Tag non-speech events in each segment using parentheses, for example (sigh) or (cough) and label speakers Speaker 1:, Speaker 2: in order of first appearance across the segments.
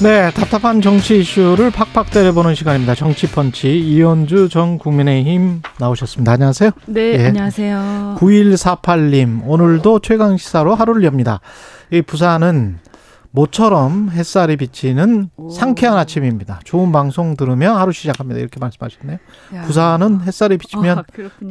Speaker 1: 네, 답답한 정치 이슈를 팍팍 때려보는 시간입니다. 정치펀치 이현주 전 국민의힘 나오셨습니다. 안녕하세요.
Speaker 2: 네, 예. 안녕하세요.
Speaker 1: 9148님, 오늘도 최강 시사로 하루를 엽니다. 이 부산은 모처럼 햇살이 비치는 오. 상쾌한 아침입니다. 좋은 방송 들으며 하루 시작합니다. 이렇게 말씀하셨네요. 야. 부산은 햇살이 비치면 아,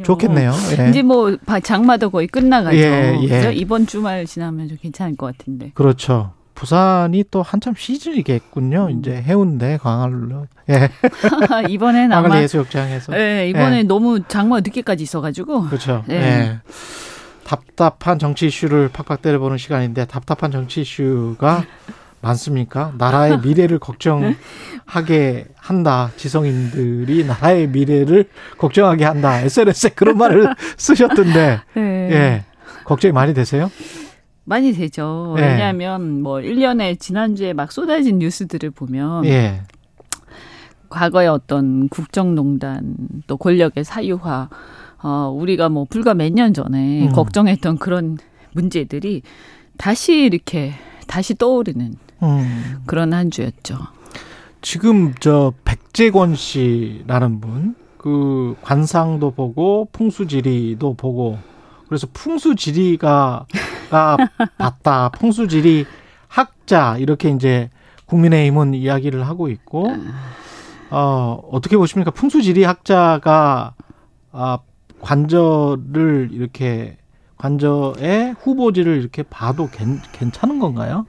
Speaker 1: 좋겠네요.
Speaker 2: 예. 이제 뭐 장마도 거의 끝나가죠. 예, 예. 이번 주말 지나면 좀 괜찮을 것 같은데.
Speaker 1: 그렇죠. 부산이 또 한참 시즌이겠군요. 음. 이제 해운대, 광안루. 예. (laughs)
Speaker 2: 이번엔 아마
Speaker 1: 해수욕장에서.
Speaker 2: 예, 이번에 예. 너무 장마 늦게까지 있어가지고.
Speaker 1: 그렇죠. 예. 예. 답답한 정치 이슈를 팍팍 때려보는 시간인데 답답한 정치 이슈가 (laughs) 많습니까? 나라의 미래를 걱정하게 한다. 지성인들이 나라의 미래를 걱정하게 한다. SNS에 그런 말을 (laughs) 쓰셨던데. 네. 예. 걱정이 많이 되세요?
Speaker 2: 많이 되죠. 예. 왜냐하면 뭐 1년에 지난주에 막 쏟아진 뉴스들을 보면 예. 과거의 어떤 국정농단 또 권력의 사유화 어 우리가 뭐 불과 몇 년 전에 음. 걱정했던 그런 문제들이 다시 이렇게 다시 떠오르는 음. 그런 한 주였죠.
Speaker 1: 지금 저 백재권 씨라는 분 그 관상도 보고 풍수지리도 보고 그래서 풍수지리가 가 봤다. 풍수지리 학자 이렇게 이제 국민의힘은 이야기를 하고 있고 어 어떻게 보십니까? 풍수지리 학자가 아 관저를 이렇게 관저의 후보지를 이렇게 봐도 괜, 괜찮은 건가요?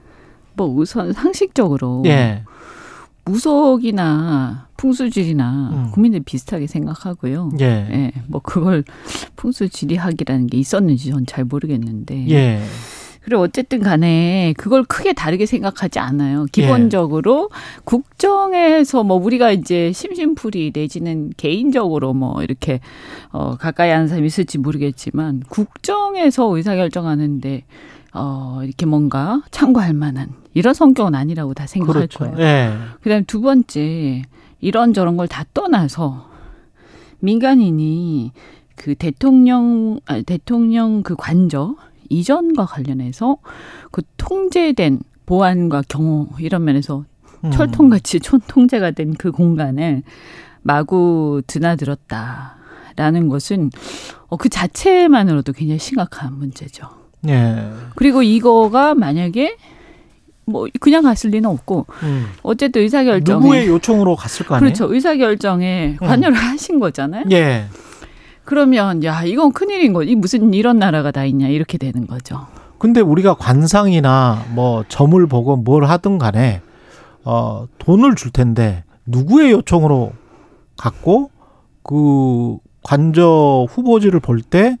Speaker 2: 뭐 우선 상식적으로 예. 무속이나 풍수지리나 음. 국민들 비슷하게 생각하고요. 예. 예. 뭐 그걸 (laughs) 풍수지리학이라는 게 있었는지 전 잘 모르겠는데. 예. 그리고 어쨌든 간에 그걸 크게 다르게 생각하지 않아요. 기본적으로 예. 국정에서 뭐 우리가 이제 심심풀이 내지는 개인적으로 뭐 이렇게 어 가까이 하는 사람이 있을지 모르겠지만 국정에서 의사결정하는데 어, 이렇게 뭔가 참고할 만한 이런 성격은 아니라고 다 생각할 그렇죠. 거예요. 네. 그다음에 두 번째 이런 저런 걸 다 떠나서 민간인이 그 대통령 아, 대통령 그 관저 이전과 관련해서 그 통제된 보안과 경호 이런 면에서 음. 철통같이 (laughs) 촌통제가 된 그 공간을 마구 드나들었다라는 것은 어, 그 자체만으로도 굉장히 심각한 문제죠. 예. 그리고 이거가 만약에 뭐 그냥 갔을 리는 없고 음. 어쨌든 의사 결정에
Speaker 1: 누구의 요청으로 갔을 거 아니에요?
Speaker 2: 그렇죠. 의사 결정에 음. 관여를 음. 하신 거잖아요. 예. 그러면 야 이건 큰일인 거지 무슨 이런 나라가 다 있냐 이렇게 되는 거죠.
Speaker 1: 근데 우리가 관상이나 뭐 점을 보고 뭘 하든 간에 어 돈을 줄 텐데 누구의 요청으로 갔고 그 관저 후보지를 볼 때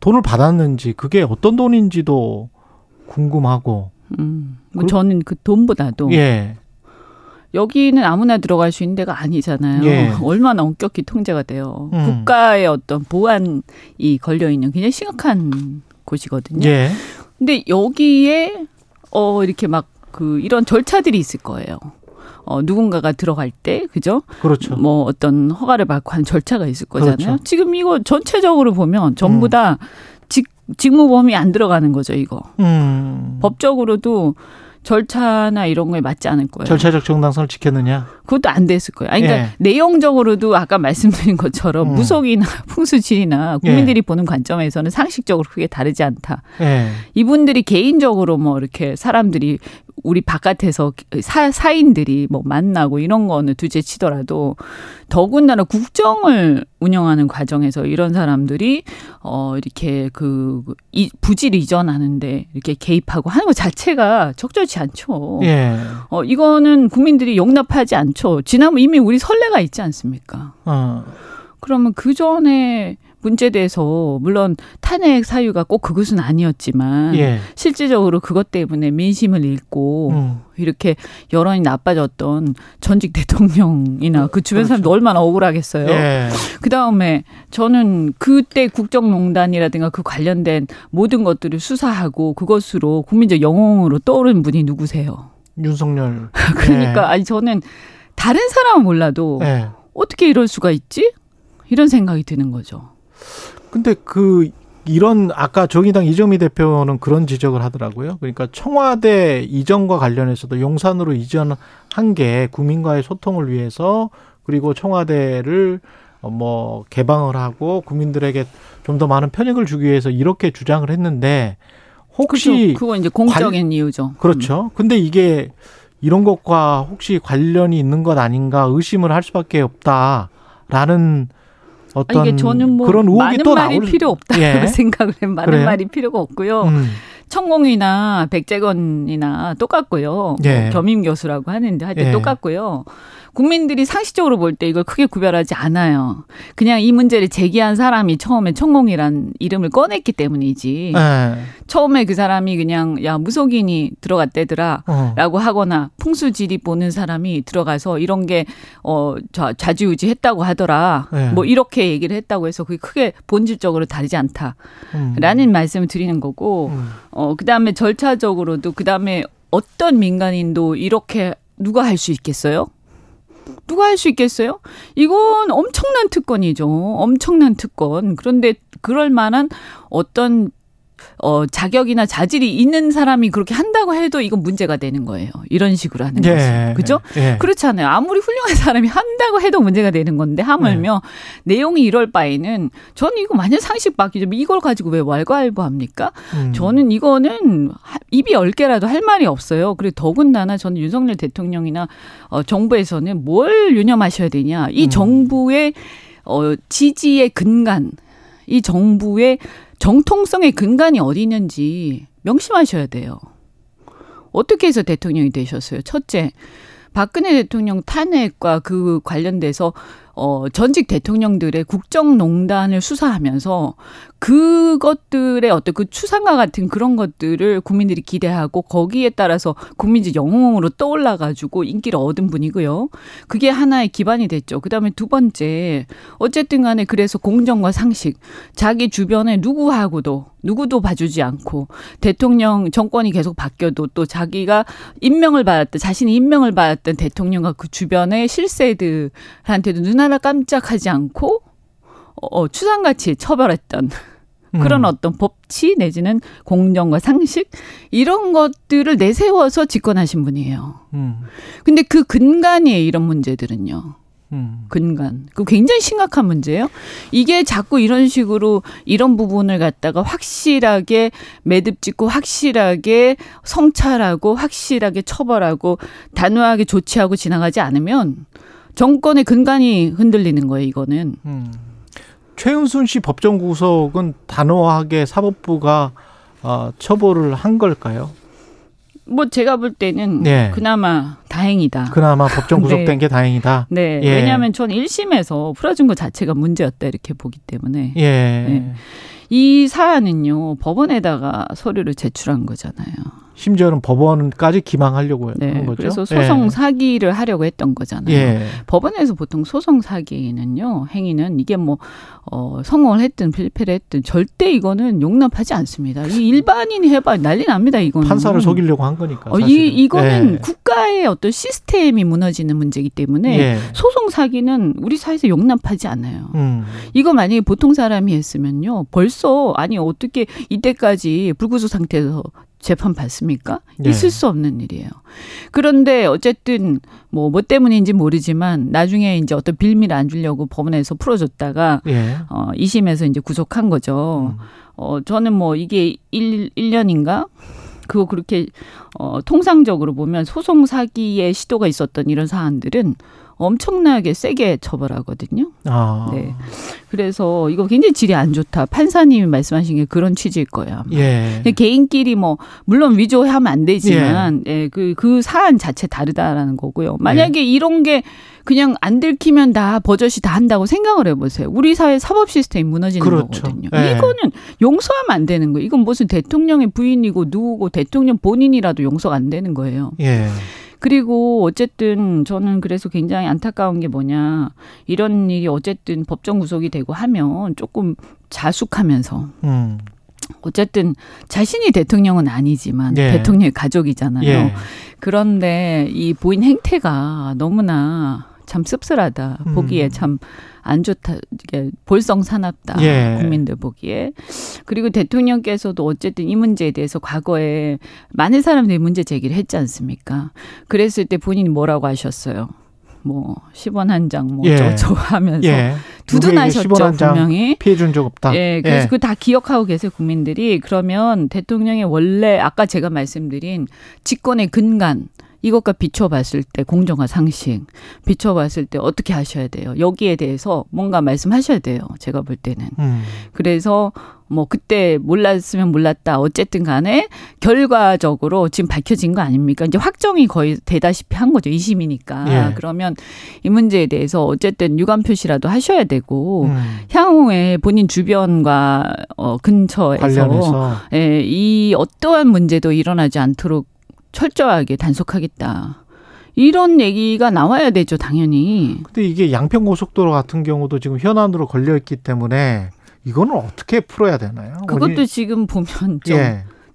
Speaker 1: 돈을 받았는지 그게 어떤 돈인지도 궁금하고.
Speaker 2: 음, 뭐 그, 저는 그 돈보다도 예. 여기는 아무나 들어갈 수 있는 데가 아니잖아요. 예. 얼마나 엄격히 통제가 돼요. 음. 국가의 어떤 보안이 걸려 있는 굉장히 심각한 곳이거든요. 예. 근데 여기에 어 이렇게 막 그 이런 절차들이 있을 거예요. 어, 누군가가 들어갈 때, 그죠?
Speaker 1: 그렇죠.
Speaker 2: 뭐 어떤 허가를 받고 한 절차가 있을 거잖아요. 그렇죠. 지금 이거 전체적으로 보면 전부 음. 다 직, 직무범위 안 들어가는 거죠, 이거. 음. 법적으로도 절차나 이런 거에 맞지 않을 거예요.
Speaker 1: 절차적 정당성을 지켰느냐?
Speaker 2: 그것도 안 됐을 거예요. 아니, 그러니까 예. 내용적으로도 아까 말씀드린 것처럼 음. 무속이나 (laughs) 풍수지리나 국민들이 예. 보는 관점에서는 상식적으로 크게 다르지 않다. 예. 이분들이 개인적으로 뭐 이렇게 사람들이 우리 바깥에서 사, 사인들이 뭐 만나고 이런 거는 둘째 치더라도 더군다나 국정을 운영하는 과정에서 이런 사람들이 어 이렇게 그 이, 부질 이전하는데 이렇게 개입하고 하는 것 자체가 적절치 않죠. 예. 어 이거는 국민들이 용납하지 않죠. 지난번 이미 우리 선례가 있지 않습니까? 어. 그러면 그 전에 문제에 대해서 물론 탄핵 사유가 꼭 그것은 아니었지만 예. 실질적으로 그것 때문에 민심을 잃고 음. 이렇게 여론이 나빠졌던 전직 대통령이나 그 주변 그렇죠. 사람도 얼마나 억울하겠어요. 예. 그 다음에 저는 그때 국정농단이라든가 그 관련된 모든 것들을 수사하고 그것으로 국민적 영웅으로 떠오르는 분이 누구세요?
Speaker 1: 윤석열. (laughs)
Speaker 2: 그러니까 예. 아니 저는 다른 사람은 몰라도 어떻게 이럴 수가 있지? 이런 생각이 드는 거죠.
Speaker 1: 근데 그 이런 아까 정의당 이정미 대표는 그런 지적을 하더라고요. 그러니까 청와대 이전과 관련해서도 용산으로 이전한 게 국민과의 소통을 위해서 그리고 청와대를 뭐 개방을 하고 국민들에게 좀 더 많은 편익을 주기 위해서 이렇게 주장을 했는데 혹시
Speaker 2: 그렇죠. 그거 이제 공적인 관, 이유죠.
Speaker 1: 그렇죠. 음. 근데 이게 이런 것과 혹시 관련이 있는 것 아닌가 의심을 할 수밖에 없다라는 어떤 아니, 저는 뭐 그런 의혹이
Speaker 2: 많은
Speaker 1: 또
Speaker 2: 말이
Speaker 1: 나올
Speaker 2: 필요 없다고 예. (laughs) 생각을 해. 많은 그래요? 말이 필요가 없고요. 음. 천공이나 백재건이나 똑같고요. 뭐 예. 뭐 겸임 교수라고 하는데 하여튼 예. 똑같고요. 국민들이 상식적으로 볼 때 이걸 크게 구별하지 않아요. 그냥 이 문제를 제기한 사람이 처음에 천공이란 이름을 꺼냈기 때문이지. 네. 처음에 그 사람이 그냥 야 무속인이 들어갔대더라 어. 라고 하거나 풍수지리 보는 사람이 들어가서 이런 게 어, 좌지우지 했다고 하더라. 네. 뭐 이렇게 얘기를 했다고 해서 그게 크게 본질적으로 다르지 않다. 음. 라는 말씀을 드리는 거고 음. 어, 그 다음에 절차적으로도 그 다음에 어떤 민간인도 이렇게 누가 할 수 있겠어요? 누가 할 수 있겠어요? 이건 엄청난 특권이죠. 엄청난 특권. 그런데 그럴 만한 어떤 어, 자격이나 자질이 있는 사람이 그렇게 한다고 해도 이건 문제가 되는 거예요. 이런 식으로 하는 예, 거죠. 그죠? 예. 그렇잖아요. 아무리 훌륭한 사람이 한다고 해도 문제가 되는 건데 하물며 예. 내용이 이럴 바에는 저는 이거 완전 상식 바뀌죠. 이걸 가지고 왜 왈가왈부합니까? 음. 저는 이거는 입이 열 개라도 할 말이 없어요. 그리고 더군다나 저는 윤석열 대통령이나 어, 정부에서는 뭘 유념하셔야 되냐. 이 음. 정부의 어, 지지의 근간, 이 정부의 정통성의 근간이 어디 있는지 명심하셔야 돼요. 어떻게 해서 대통령이 되셨어요? 첫째, 박근혜 대통령 탄핵과 그 관련돼서 어, 전직 대통령들의 국정농단을 수사하면서 그것들의 어떤 그 추상과 같은 그런 것들을 국민들이 기대하고 거기에 따라서 국민적 영웅으로 떠올라 가지고 인기를 얻은 분이고요. 그게 하나의 기반이 됐죠. 그 다음에 두 번째 어쨌든 간에 그래서 공정과 상식 자기 주변에 누구하고도 누구도 봐주지 않고 대통령 정권이 계속 바뀌어도 또 자기가 임명을 받았던 자신이 임명을 받았던 대통령과 그 주변의 실세들한테도 눈 하나 깜짝하지 않고 어, 추상같이 처벌했던 그런 음. 어떤 법치 내지는 공정과 상식 이런 것들을 내세워서 집권하신 분이에요. 음. 근데 그 근간이에요 이런 문제들은요. 음. 근간. 그 굉장히 심각한 문제예요. 이게 자꾸 이런 식으로 이런 부분을 갖다가 확실하게 매듭 짓고 확실하게 성찰하고 확실하게 처벌하고 단호하게 조치하고 지나가지 않으면 정권의 근간이 흔들리는 거예요, 이거는. 음.
Speaker 1: 최은순 씨 법정 구속은 단호하게 사법부가 어, 처벌을 한 걸까요?
Speaker 2: 뭐 제가 볼 때는 네. 그나마 다행이다.
Speaker 1: 그나마 법정 구속된 (laughs) 네. 게 다행이다.
Speaker 2: 네. 예. 왜냐하면 전 1심에서 풀어준 것 자체가 문제였다 이렇게 보기 때문에. 예. 네. 이 사안은요 법원에다가 서류를 제출한 거잖아요.
Speaker 1: 심지어는 법원까지 기망하려고 네, 한 거죠.
Speaker 2: 그래서 소송 예. 사기를 하려고 했던 거잖아요. 예. 법원에서 보통 소송 사기는요 행위는 이게 뭐 어, 성공을 했든 필패를 했든 절대 이거는 용납하지 않습니다. 이 일반인이 해봐 난리 납니다. 이거는
Speaker 1: 판사를 속이려고 한 거니까.
Speaker 2: 어, 이 이거는 예. 국가의 어떤 시스템이 무너지는 문제이기 때문에 예. 소송 사기는 우리 사회에서 용납하지 않아요. 음. 이거 만약에 보통 사람이 했으면요 벌써 아니 어떻게 이때까지 불구속 상태에서 재판 받습니까? 네. 있을 수 없는 일이에요. 그런데 어쨌든 뭐 뭐 때문인지 모르지만 나중에 이제 어떤 빌미를 안 주려고 법원에서 풀어줬다가 예. 어 2심에서 이제 구속한 거죠. 음. 어 저는 뭐 이게 1 1년인가 그거 그렇게 어 통상적으로 보면 소송 사기의 시도가 있었던 이런 사안들은 엄청나게 세게 처벌하거든요. 아. 네. 그래서 이거 굉장히 질이 안 좋다. 판사님이 말씀하신 게 그런 취지일 거예요. 예. 개인끼리 뭐 물론 위조하면 안 되지만 예. 예, 그, 그 사안 자체 다르다라는 거고요. 만약에 예. 이런 게 그냥 안 들키면 다 버젓이 다 한다고 생각을 해보세요. 우리 사회 사법 시스템이 무너지는 그렇죠. 거거든요. 예. 이거는 용서하면 안 되는 거예요. 이건 무슨 대통령의 부인이고 누구고 대통령 본인이라도 용서가 안 되는 거예요. 예. 그리고 어쨌든 저는 그래서 굉장히 안타까운 게 뭐냐. 이런 일이 어쨌든 법정 구속이 되고 하면 조금 자숙하면서 음. 어쨌든 자신이 대통령은 아니지만 예. 대통령의 가족이잖아요. 예. 그런데 이 보인 행태가 너무나 참 씁쓸하다. 음. 보기에 참 안 좋다. 이게 볼성 사납다. 예. 국민들 보기에. 그리고 대통령께서도 어쨌든 이 문제에 대해서 과거에 많은 사람들이 문제 제기를 했지 않습니까? 그랬을 때 본인이 뭐라고 하셨어요? 뭐 10원 한 장뭐 예. 저저 하면서 예. 두둔하셨죠 분명히
Speaker 1: 피해 준 적 없다.
Speaker 2: 예, 그래서 예. 그다 기억하고 계세요 국민들이 그러면 대통령의 원래 아까 제가 말씀드린 집권의 근간 이것과 비춰봤을 때 공정화 상식 비춰봤을 때 어떻게 하셔야 돼요 여기에 대해서 뭔가 말씀하셔야 돼요 제가 볼 때는 음. 그래서 뭐 그때 몰랐으면 몰랐다. 어쨌든 간에 결과적으로 지금 밝혀진 거 아닙니까? 이제 확정이 거의 되다시피 한 거죠. 2심이니까. 예. 그러면 이 문제에 대해서 어쨌든 유감 표시라도 하셔야 되고 음. 향후에 본인 주변과 어 근처에서 관련해서. 예, 이 어떠한 문제도 일어나지 않도록 철저하게 단속하겠다. 이런 얘기가 나와야 되죠, 당연히.
Speaker 1: 근데 이게 양평 고속도로 같은 경우도 지금 현안으로 걸려 있기 때문에 이거는 어떻게 풀어야 되나요?
Speaker 2: 그것도 어디... 지금 보면 좀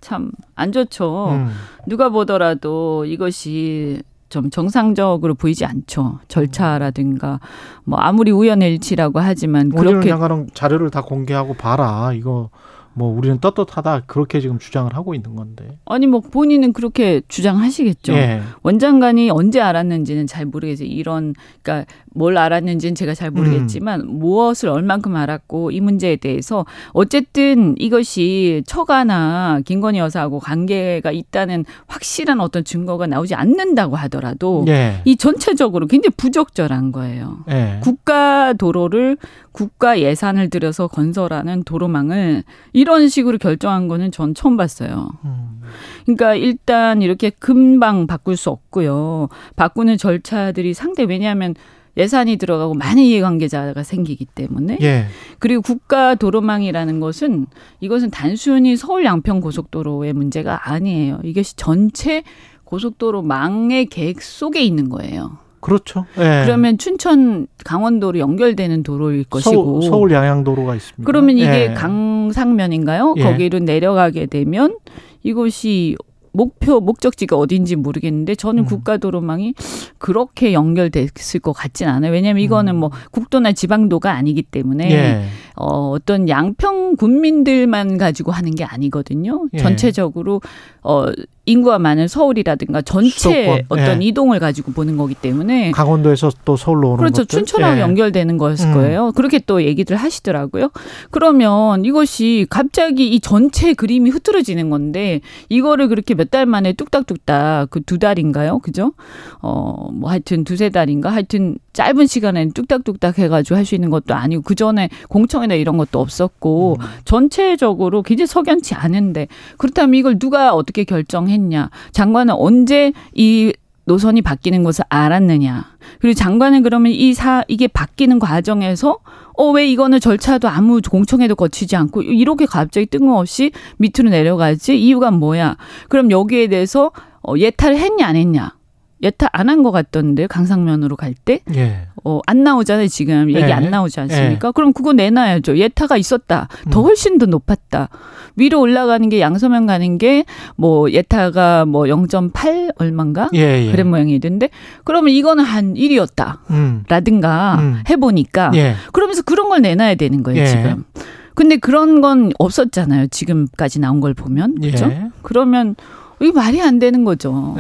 Speaker 2: 참안 예. 좋죠. 음. 누가 보더라도 이것이 좀 정상적으로 보이지 않죠. 절차라든가 뭐 아무리 우연의 일치라고 하지만
Speaker 1: 그렇게 장관은 자료를 다 공개하고 봐라. 이거 뭐 우리는 떳떳하다 그렇게 지금 주장을 하고 있는 건데.
Speaker 2: 아니 뭐 본인은 그렇게 주장하시겠죠. 예. 원장관이 언제 알았는지는 잘 모르겠어요. 이런 그러니까 뭘 알았는지는 제가 잘 모르겠지만 음. 무엇을 얼만큼 알았고 이 문제에 대해서 어쨌든 이것이 처가나 김건희 여사하고 관계가 있다는 확실한 어떤 증거가 나오지 않는다고 하더라도 예. 이 전체적으로 굉장히 부적절한 거예요. 예. 국가 도로를 국가 예산을 들여서 건설하는 도로망을 이런 식으로 결정한 거는 전 처음 봤어요. 음. 그러니까 일단 이렇게 금방 바꿀 수 없고요. 바꾸는 절차들이 상대 왜냐하면 예산이 들어가고 많은 이해관계자가 생기기 때문에 예. 그리고 국가 도로망이라는 것은 이것은 단순히 서울 양평 고속도로의 문제가 아니에요. 이것이 전체 고속도로망의 계획 속에 있는 거예요.
Speaker 1: 그렇죠.
Speaker 2: 예. 그러면 춘천 강원도로 연결되는 도로일 것이고
Speaker 1: 서울, 서울 양양도로가 있습니다.
Speaker 2: 그러면 이게 예. 강상면인가요? 예. 거기로 내려가게 되면 이것이 목표 목적지가 어딘지 모르겠는데 저는 음. 국가도로망이 그렇게 연결됐을 것 같진 않아요. 왜냐하면 이거는 음. 뭐 국도나 지방도가 아니기 때문에 예. 어, 어떤 양평 군민들만 가지고 하는 게 아니거든요. 예. 전체적으로 어, 인구가 많은 서울이라든가 전체 수도권. 어떤 예. 이동을 가지고 보는 거기 때문에
Speaker 1: 강원도에서 또 서울로 오는
Speaker 2: 그렇죠. 것들? 춘천하고 예. 연결되는 거였을 음. 거예요. 그렇게 또 얘기들 하시더라고요. 그러면 이것이 갑자기 이 전체 그림이 흐트러지는 건데 이거를 그렇게 몇 달 만에 뚝딱뚝딱 그 두 달인가요? 그죠? 어, 뭐 하여튼 두세 달인가? 하여튼 짧은 시간에 뚝딱뚝딱 해가지고 할 수 있는 것도 아니고 그 전에 공청회나 이런 것도 없었고 음. 전체적으로 굉장히 석연치 않은데 그렇다면 이걸 누가 어떻게 결정해 했냐. 장관은 언제 이 노선이 바뀌는 것을 알았느냐. 그리고 장관은 그러면 이 사, 이게 바뀌는 과정에서 어, 왜 이거는 절차도 아무 공청회도 거치지 않고 이렇게 갑자기 뜬금없이 밑으로 내려가지? 이유가 뭐야? 그럼 여기에 대해서 어, 예탈을 했냐, 안 했냐? 예타 안 한 것 같던데 강상면으로 갈 때. 예. 어, 안 나오잖아요, 지금. 얘기 예. 안 나오지 않습니까? 예. 그럼 그거 내놔야죠. 예타가 있었다. 더 음. 훨씬 더 높았다. 위로 올라가는 게 양서면 가는 게 뭐 예타가 뭐 0.8 얼마인가? 예, 예. 그런 모양이던데. 그러면 이거는 한 1이었다. 음. 라든가 음. 해 보니까. 예. 그러면서 그런 걸 내놔야 되는 거예요, 예. 지금. 근데 그런 건 없었잖아요. 지금까지 나온 걸 보면. 그죠? 그러면 이게 말이 안 되는 거죠.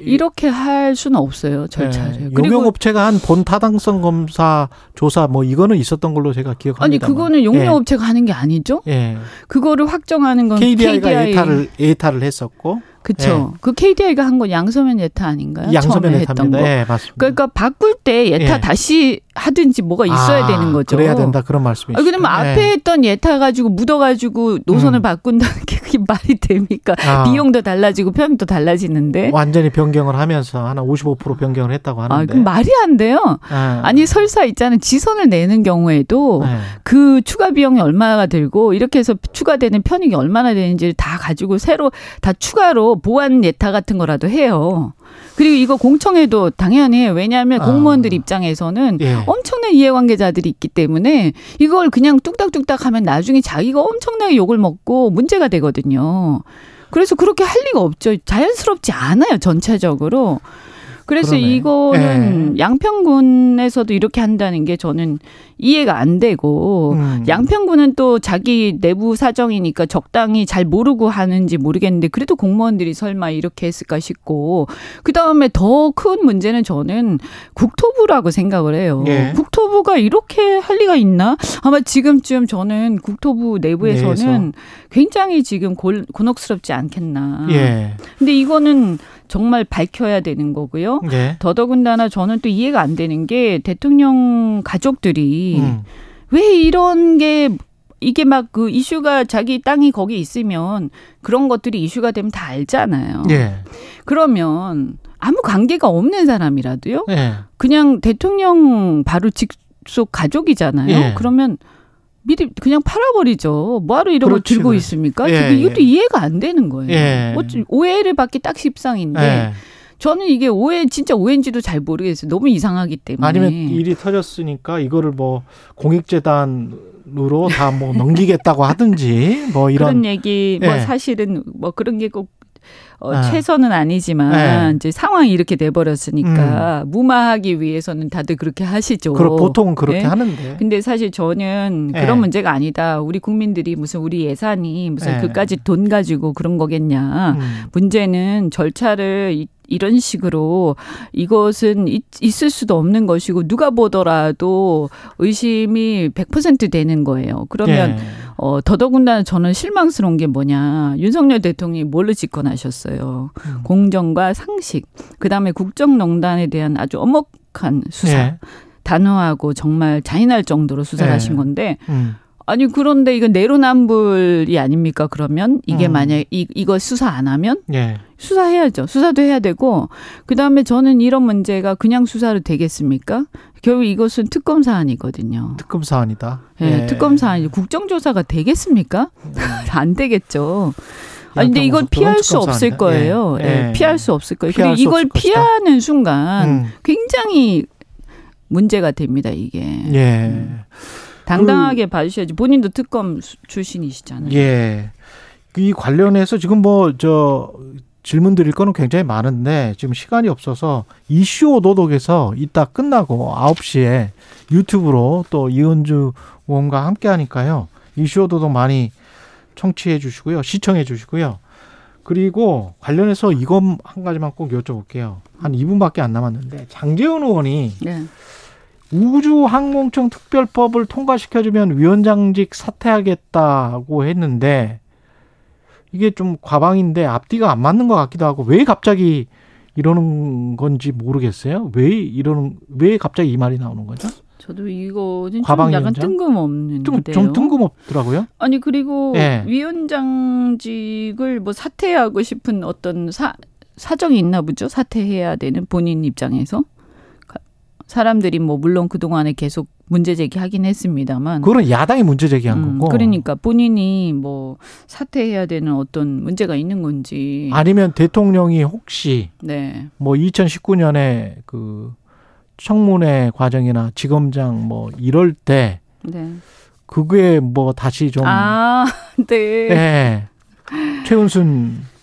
Speaker 2: 이렇게 할 수는 없어요 절차를.
Speaker 1: 네. 용역업체가 한 본 타당성 검사 조사 뭐 이거는 있었던 걸로 제가 기억합니다.
Speaker 2: 아니 그거는 용역업체가 예. 하는 게 아니죠. 예. 그거를 확정하는 건
Speaker 1: KDI가 KDI. 예타를 예타를 했었고
Speaker 2: 그렇죠. 네. 그 KDI가 한 건 양서면 예타 아닌가요?
Speaker 1: 양서면 예타입니다. 네, 맞습니다.
Speaker 2: 그러니까 바꿀 때 예타 네. 다시 하든지 뭐가 있어야 아, 되는 거죠.
Speaker 1: 그래야 된다 그런 말씀이시죠.
Speaker 2: 아, 그러면 네. 앞에 했던 예타 가지고 묻어가지고 노선을 음. 바꾼다는 게 그게 말이 됩니까? 아. 비용도 달라지고 편도 달라지는데.
Speaker 1: 완전히 변경을 하면서 하나 55% 변경을 했다고 아, 하는데.
Speaker 2: 아, 그 말이 안 돼요. 아. 아니 설사 있잖아요. 지선을 내는 경우에도 네. 그 추가 비용이 얼마나 들고 이렇게 해서 추가되는 편익이 얼마나 되는지를 다 가지고 새로 다 추가로 보완 예타 같은 거라도 해요. 그리고 이거 공청회도 당연히 왜냐하면 아. 공무원들 입장에서는 예. 엄청난 이해관계자들이 있기 때문에 이걸 그냥 뚝딱뚝딱 하면 나중에 자기가 엄청나게 욕을 먹고 문제가 되거든요. 그래서 그렇게 할 리가 없죠. 자연스럽지 않아요, 전체적으로. 그래서 그러네. 이거는 예. 양평군에서도 이렇게 한다는 게 저는 이해가 안 되고 음. 양평군은 또 자기 내부 사정이니까 적당히 잘 모르고 하는지 모르겠는데 그래도 공무원들이 설마 이렇게 했을까 싶고 그 다음에 더 큰 문제는 저는 국토부라고 생각을 해요. 예. 국토부가 이렇게 할 리가 있나? 아마 지금쯤 저는 국토부 내부에서는 내에서. 굉장히 지금 곤, 곤혹스럽지 않겠나. 예. 근데 이거는 정말 밝혀야 되는 거고요. 네. 더더군다나 저는 또 이해가 안 되는 게 대통령 가족들이 음. 왜 이런 게 이게 막 그 이슈가 자기 땅이 거기 있으면 그런 것들이 이슈가 되면 다 알잖아요. 예. 그러면 아무 관계가 없는 사람이라도요. 예. 그냥 대통령 바로 직속 가족이잖아요. 예. 그러면 미리 그냥 팔아버리죠. 뭐하러 이런 걸 들고 그렇지. 있습니까? 예, 이것도 예. 이해가 안 되는 거예요. 예. 오해를 받기 딱 십상인데 예. 저는 이게 오해 진짜 오해인지도 잘 모르겠어요. 너무 이상하기 때문에.
Speaker 1: 아니면 일이 터졌으니까 이거를 뭐 공익재단으로 다 뭐 넘기겠다고 하든지 뭐 이런
Speaker 2: 그런 얘기 뭐 예. 사실은 뭐 그런 게 꼭 어, 아. 최선은 아니지만 네. 이제 상황이 이렇게 돼 버렸으니까 음. 무마하기 위해서는 다들 그렇게 하시죠.
Speaker 1: 그럼 보통은 그렇게 네? 하는데.
Speaker 2: 근데 사실 저는 네. 그런 문제가 아니다. 우리 국민들이 무슨 우리 예산이 무슨 네. 그까지 돈 가지고 그런 거겠냐. 음. 문제는 절차를 이런 식으로 이것은 있, 있을 수도 없는 것이고 누가 보더라도 의심이 100% 되는 거예요. 그러면 예. 어 더더군다나 저는 실망스러운 게 뭐냐. 윤석열 대통령이 뭘로 집권하셨어요. 음. 공정과 상식. 그 다음에 국정농단에 대한 아주 엄혹한 수사. 예. 단호하고 정말 잔인할 정도로 수사를 예. 하신 건데 음. 아니 그런데 이건 내로남불이 아닙니까? 그러면 이게 음. 만약 이 이거 수사 안 하면 예. 수사해야죠. 수사도 해야 되고 그 다음에 저는 이런 문제가 그냥 수사로 되겠습니까? 결국 이것은 특검 사안이거든요.
Speaker 1: 특검 사안이다.
Speaker 2: 예, 예. 특검 사안이 국정조사가 되겠습니까? 음. (laughs) 안 되겠죠. 아니 근데 이걸 피할 수 없을 사안이다. 거예요. 예. 예. 피할 수 없을 거예요. 그리고 이걸 피하는 순간 음. 굉장히 문제가 됩니다. 이게. 예. 음. 당당하게 그, 봐주셔야지. 본인도 특검 출신이시잖아요.
Speaker 1: 예. 이 관련해서 지금 뭐 저 질문 드릴 거는 굉장히 많은데 지금 시간이 없어서 이슈 오도독에서 이따 끝나고 9시에 유튜브로 또 이은주 의원과 함께 하니까요. 이슈 오도독 많이 청취해 주시고요. 시청해 주시고요. 그리고 관련해서 이것 한 가지만 꼭 여쭤볼게요. 한 2분밖에 안 남았는데 장재훈 의원이 네. 우주항공청 특별법을 통과시켜주면 위원장직 사퇴하겠다고 했는데 이게 좀 과방인데 앞뒤가 안 맞는 것 같기도 하고 왜 갑자기 이러는 건지 모르겠어요. 왜 이러는 왜 갑자기 이 말이 나오는 거죠?
Speaker 2: 저도 이거 좀 약간 뜬금없는데요.
Speaker 1: 좀, 뜬금없더라고요.
Speaker 2: 아니 그리고 네. 위원장직을 뭐 사퇴하고 싶은 어떤 사 사정이 있나 보죠. 사퇴해야 되는 본인 입장에서. 사람들이 뭐 물론 그동안에 계속 문제 제기하긴 했습니다만
Speaker 1: 그거는 야당이 문제 제기한 음, 거고
Speaker 2: 그러니까 본인이 뭐 사퇴해야 되는 어떤 문제가 있는 건지
Speaker 1: 아니면 대통령이 혹시 네. 뭐 2019년에 그 청문회 과정이나 지검장 뭐 이럴 때 네. 그게 뭐 다시 좀
Speaker 2: 아, 네. 네.
Speaker 1: 최은순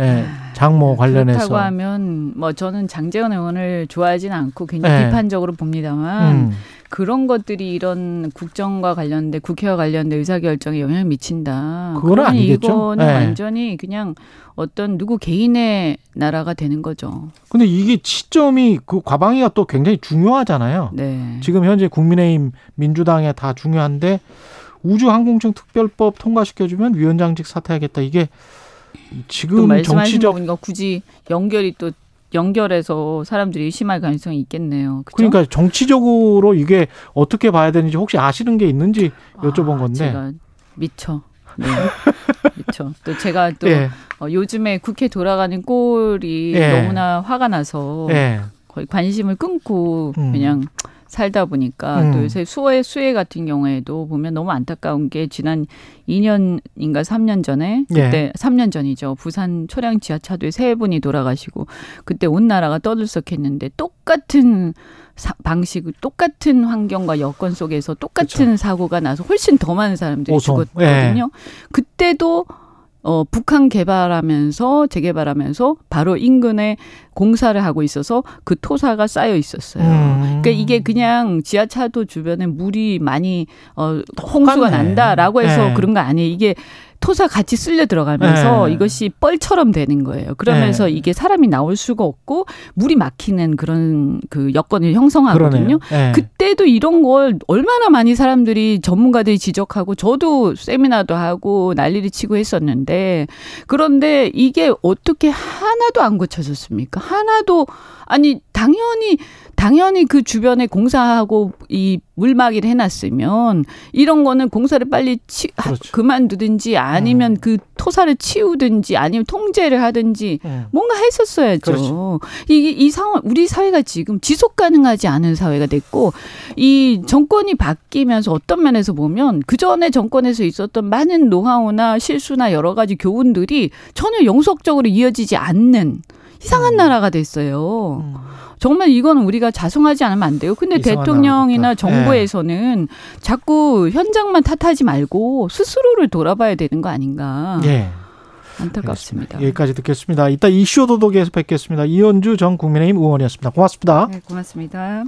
Speaker 1: 예, 장모 관련해서
Speaker 2: 그렇다고 하면 뭐 저는 장재원 의원을 좋아하지는 않고 굉장히 예. 비판적으로 봅니다만 음. 그런 것들이 이런 국정과 관련된 국회와 관련된 의사결정에 영향을 미친다.
Speaker 1: 그건 아니겠죠.
Speaker 2: 이거는 예. 완전히 그냥 어떤 누구 개인의 나라가 되는 거죠.
Speaker 1: 근데 이게 시점이 그 과방위가 또 굉장히 중요하잖아요. 네. 지금 현재 국민의힘 민주당에 다 중요한데 우주항공청 특별법 통과시켜주면 위원장직 사퇴하겠다. 이게 지금 정치적
Speaker 2: 보니까 굳이 연결이 또 연결해서 사람들이 의심할 가능성이 있겠네요. 그쵸?
Speaker 1: 그러니까 정치적으로 이게 어떻게 봐야 되는지 혹시 아시는 게 있는지 여쭤본 아, 건데.
Speaker 2: 제가 미쳐. 네. (laughs) 미쳐. 또 제가 또 예. 어, 요즘에 국회 돌아가는 꼴이 예. 너무나 화가 나서 예. 거의 관심을 끊고 음. 그냥 살다 보니까 음. 또 요새 수해 수해 같은 경우에도 보면 너무 안타까운 게 지난 2년인가 3년 전에 그때 예. 3년 전이죠. 부산 초량 지하차도에 세 분이 돌아가시고 그때 온 나라가 떠들썩했는데 똑같은 사, 방식 똑같은 환경과 여건 속에서 똑같은 그쵸. 사고가 나서 훨씬 더 많은 사람들이 오송. 죽었거든요. 예. 그때도 어, 북한 개발하면서 재개발하면서 바로 인근에 공사를 하고 있어서 그 토사가 쌓여 있었어요. 음. 그러니까 이게 그냥 지하차도 주변에 물이 많이 어 홍수가. 난다라고 해서 네. 그런 거 아니에요. 이게 토사 같이 쓸려 들어가면서 네. 이것이 뻘처럼 되는 거예요. 그러면서 네. 이게 사람이 나올 수가 없고 물이 막히는 그런 그 여건을 형성하거든요. 네. 그때도 이런 걸 얼마나 많이 사람들이 전문가들이 지적하고 저도 세미나도 하고 난리를 치고 했었는데 그런데 이게 어떻게 하나도 안 고쳐졌습니까? 하나도 아니 당연히 당연히 그 주변에 공사하고 이 물막이를 해놨으면 이런 거는 공사를 빨리 치, 그렇죠. 그만두든지 아니면 음. 그 토사를 치우든지 아니면 통제를 하든지 음. 뭔가 했었어야죠. 그렇죠. 이게 이 상황 우리 사회가 지금 지속 가능하지 않은 사회가 됐고 이 정권이 바뀌면서 어떤 면에서 보면 그 전에 정권에서 있었던 많은 노하우나 실수나 여러 가지 교훈들이 전혀 영속적으로 이어지지 않는 이상한 음. 나라가 됐어요. 음. 정말 이거는 우리가 자성하지 않으면 안 돼요. 근데 대통령이나 정부에서는 네. 자꾸 현장만 탓하지 말고 스스로를 돌아봐야 되는 거 아닌가. 네. 안타깝습니다.
Speaker 1: 알겠습니다. 여기까지 듣겠습니다. 이따 이슈 도독에서 뵙겠습니다. 이현주 전 국민의힘 의원이었습니다. 고맙습니다.
Speaker 2: 네, 고맙습니다.